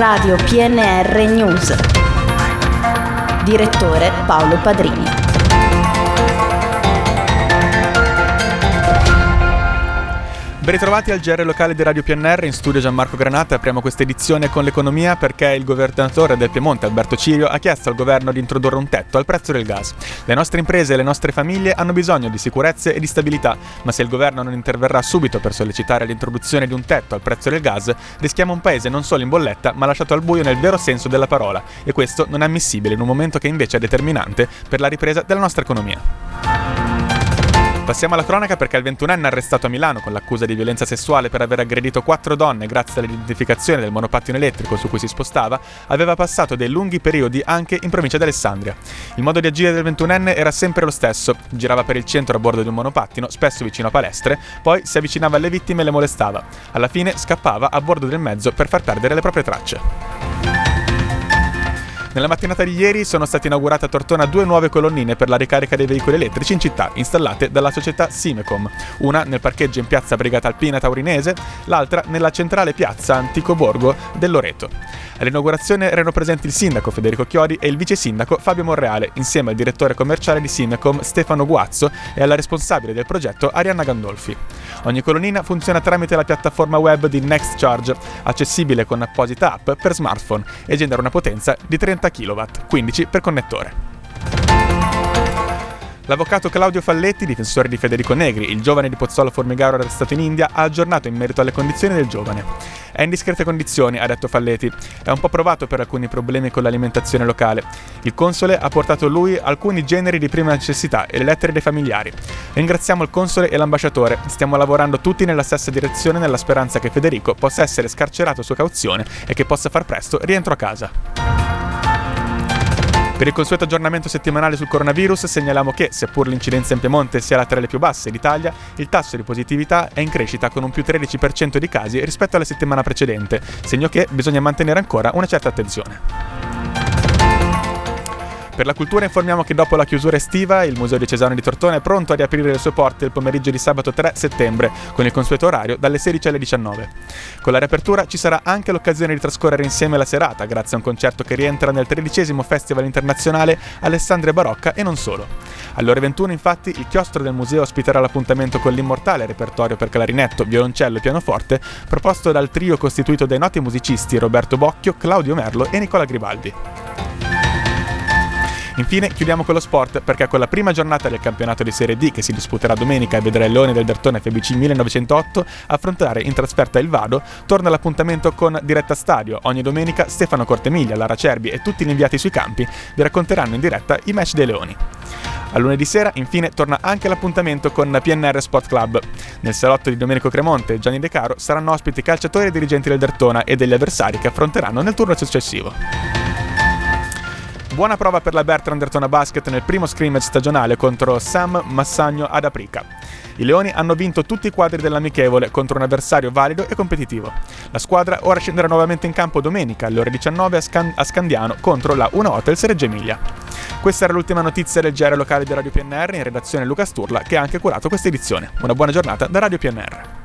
Radio PNR News. Direttore Paolo Padrini. Ben ritrovati al GR locale di Radio PNR, in studio Gianmarco Granata. Apriamo questa edizione con l'economia perché il governatore del Piemonte, Alberto Cirio, ha chiesto al governo di introdurre un tetto al prezzo del gas. Le nostre imprese e le nostre famiglie hanno bisogno di sicurezze e di stabilità, ma se il governo non interverrà subito per sollecitare l'introduzione di un tetto al prezzo del gas, rischiamo un paese non solo in bolletta, ma lasciato al buio nel vero senso della parola. E questo non è ammissibile in un momento che invece è determinante per la ripresa della nostra economia. Passiamo alla cronaca perché il 21enne arrestato a Milano con l'accusa di violenza sessuale per aver aggredito quattro donne grazie all'identificazione del monopattino elettrico su cui si spostava, aveva passato dei lunghi periodi anche in provincia di Alessandria. Il modo di agire del 21enne era sempre lo stesso, girava per il centro a bordo di un monopattino, spesso vicino a palestre, poi si avvicinava alle vittime e le molestava. Alla fine scappava a bordo del mezzo per far perdere le proprie tracce. Nella mattinata di ieri sono state inaugurate a Tortona due nuove colonnine per la ricarica dei veicoli elettrici in città, installate dalla società Simecom, una nel parcheggio in piazza Brigata Alpina Taurinese, l'altra nella centrale piazza Antico Borgo del Loreto. All'inaugurazione erano presenti il sindaco Federico Chiodi e il vice sindaco Fabio Monreale, insieme al direttore commerciale di Simecom Stefano Guazzo e alla responsabile del progetto Arianna Gandolfi. Ogni colonnina funziona tramite la piattaforma web di Next Charge, accessibile con apposita app per smartphone e genera una potenza di 30 kW, 15 per connettore. L'avvocato Claudio Falletti, difensore di Federico Negri, il giovane di Pozzolo Formigaro arrestato in India, ha aggiornato in merito alle condizioni del giovane. È in discrete condizioni, ha detto Falletti. È un po' provato per alcuni problemi con l'alimentazione locale. Il console ha portato lui alcuni generi di prima necessità e le lettere dei familiari. Ringraziamo il console e l'ambasciatore. Stiamo lavorando tutti nella stessa direzione nella speranza che Federico possa essere scarcerato su cauzione e che possa far presto rientro a casa. Per il consueto aggiornamento settimanale sul coronavirus segnaliamo che, seppur l'incidenza in Piemonte sia la tra le più basse d'Italia, il tasso di positività è in crescita con un più 13% di casi rispetto alla settimana precedente, segno che bisogna mantenere ancora una certa attenzione. Per la cultura informiamo che dopo la chiusura estiva il Museo Diocesano di Tortona è pronto a riaprire le sue porte il pomeriggio di sabato 3 settembre con il consueto orario dalle 16 alle 19. Con la riapertura ci sarà anche l'occasione di trascorrere insieme la serata grazie a un concerto che rientra nel tredicesimo Festival internazionale Alessandria Barocca e non solo. Alle ore 21 infatti il chiostro del museo ospiterà l'appuntamento con l'immortale repertorio per clarinetto, violoncello e pianoforte proposto dal trio costituito dai noti musicisti Roberto Bocchio, Claudio Merlo e Nicola Gribaldi. Infine chiudiamo con lo sport perché con la prima giornata del campionato di Serie D che si disputerà domenica e vedrà il Leone del Bertone FBC 1908 affrontare in trasferta il Vado, torna l'appuntamento con Diretta Stadio. Ogni domenica Stefano Cortemiglia, Lara Cerbi e tutti gli inviati sui campi vi racconteranno in diretta i match dei Leoni. A lunedì sera, infine, torna anche l'appuntamento con PNR Sport Club. Nel salotto di Domenico Cremonte e Gianni De Caro saranno ospiti calciatori e dirigenti del Dertona e degli avversari che affronteranno nel turno successivo. Buona prova per la Bertrand Dertona Basket nel primo scrimmage stagionale contro Sam Massagno ad Aprica. I Leoni hanno vinto tutti i quadri dell'amichevole contro un avversario valido e competitivo. La squadra ora scenderà nuovamente in campo domenica alle ore 19 a, Scan- a Scandiano contro la 1 Hotels Reggio Emilia. Questa era l'ultima notizia del GR locale di Radio PNR in redazione Luca Sturla che ha anche curato questa edizione. Una buona giornata da Radio PNR.